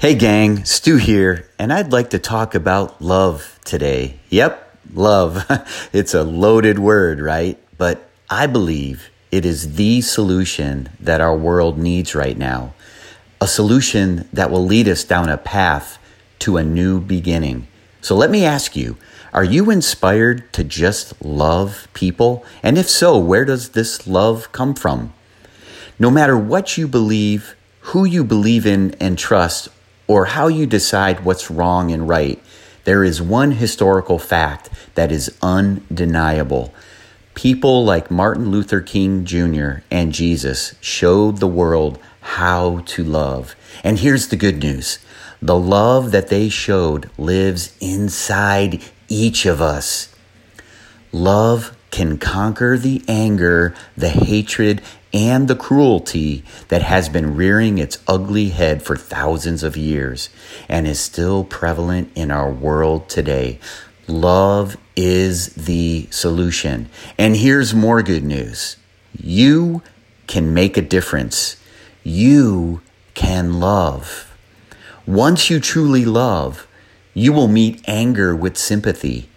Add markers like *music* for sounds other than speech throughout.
Hey, gang, Stu here, and I'd like to talk about love today. Yep, love. *laughs* it's a loaded word, right? But I believe it is the solution that our world needs right now. A solution that will lead us down a path to a new beginning. So let me ask you are you inspired to just love people? And if so, where does this love come from? No matter what you believe, who you believe in and trust, or how you decide what's wrong and right, there is one historical fact that is undeniable. People like Martin Luther King Jr. and Jesus showed the world how to love. And here's the good news the love that they showed lives inside each of us. Love can conquer the anger, the hatred, and the cruelty that has been rearing its ugly head for thousands of years and is still prevalent in our world today. Love is the solution. And here's more good news you can make a difference. You can love. Once you truly love, you will meet anger with sympathy,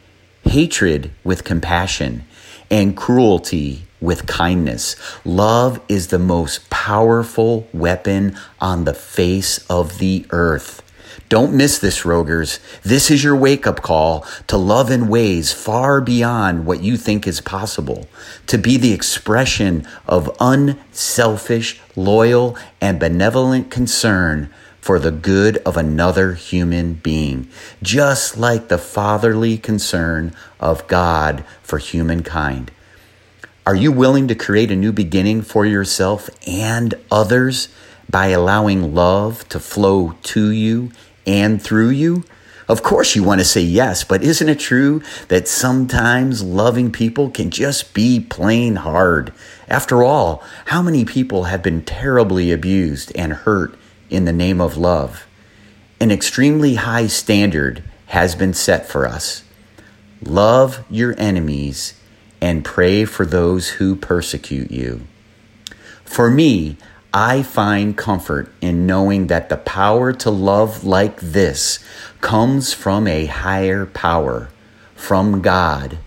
hatred with compassion, and cruelty with kindness. Love is the most powerful weapon on the face of the earth. Don't miss this, Rogers. This is your wake up call to love in ways far beyond what you think is possible, to be the expression of unselfish, loyal, and benevolent concern for the good of another human being, just like the fatherly concern of God for humankind. Are you willing to create a new beginning for yourself and others by allowing love to flow to you and through you? Of course, you want to say yes, but isn't it true that sometimes loving people can just be plain hard? After all, how many people have been terribly abused and hurt in the name of love. An extremely high standard has been set for us. Love your enemies and pray for those who persecute you. For me, I find comfort in knowing that the power to love like this comes from a higher power, from God,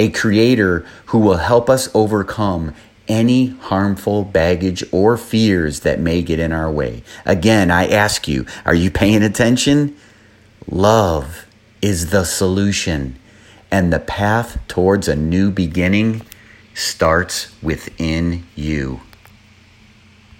a creator who will help us overcome any harmful baggage or fears that may get in our way. Again, I ask you, are you paying attention? Love is the solution, and the path towards a new beginning starts within you.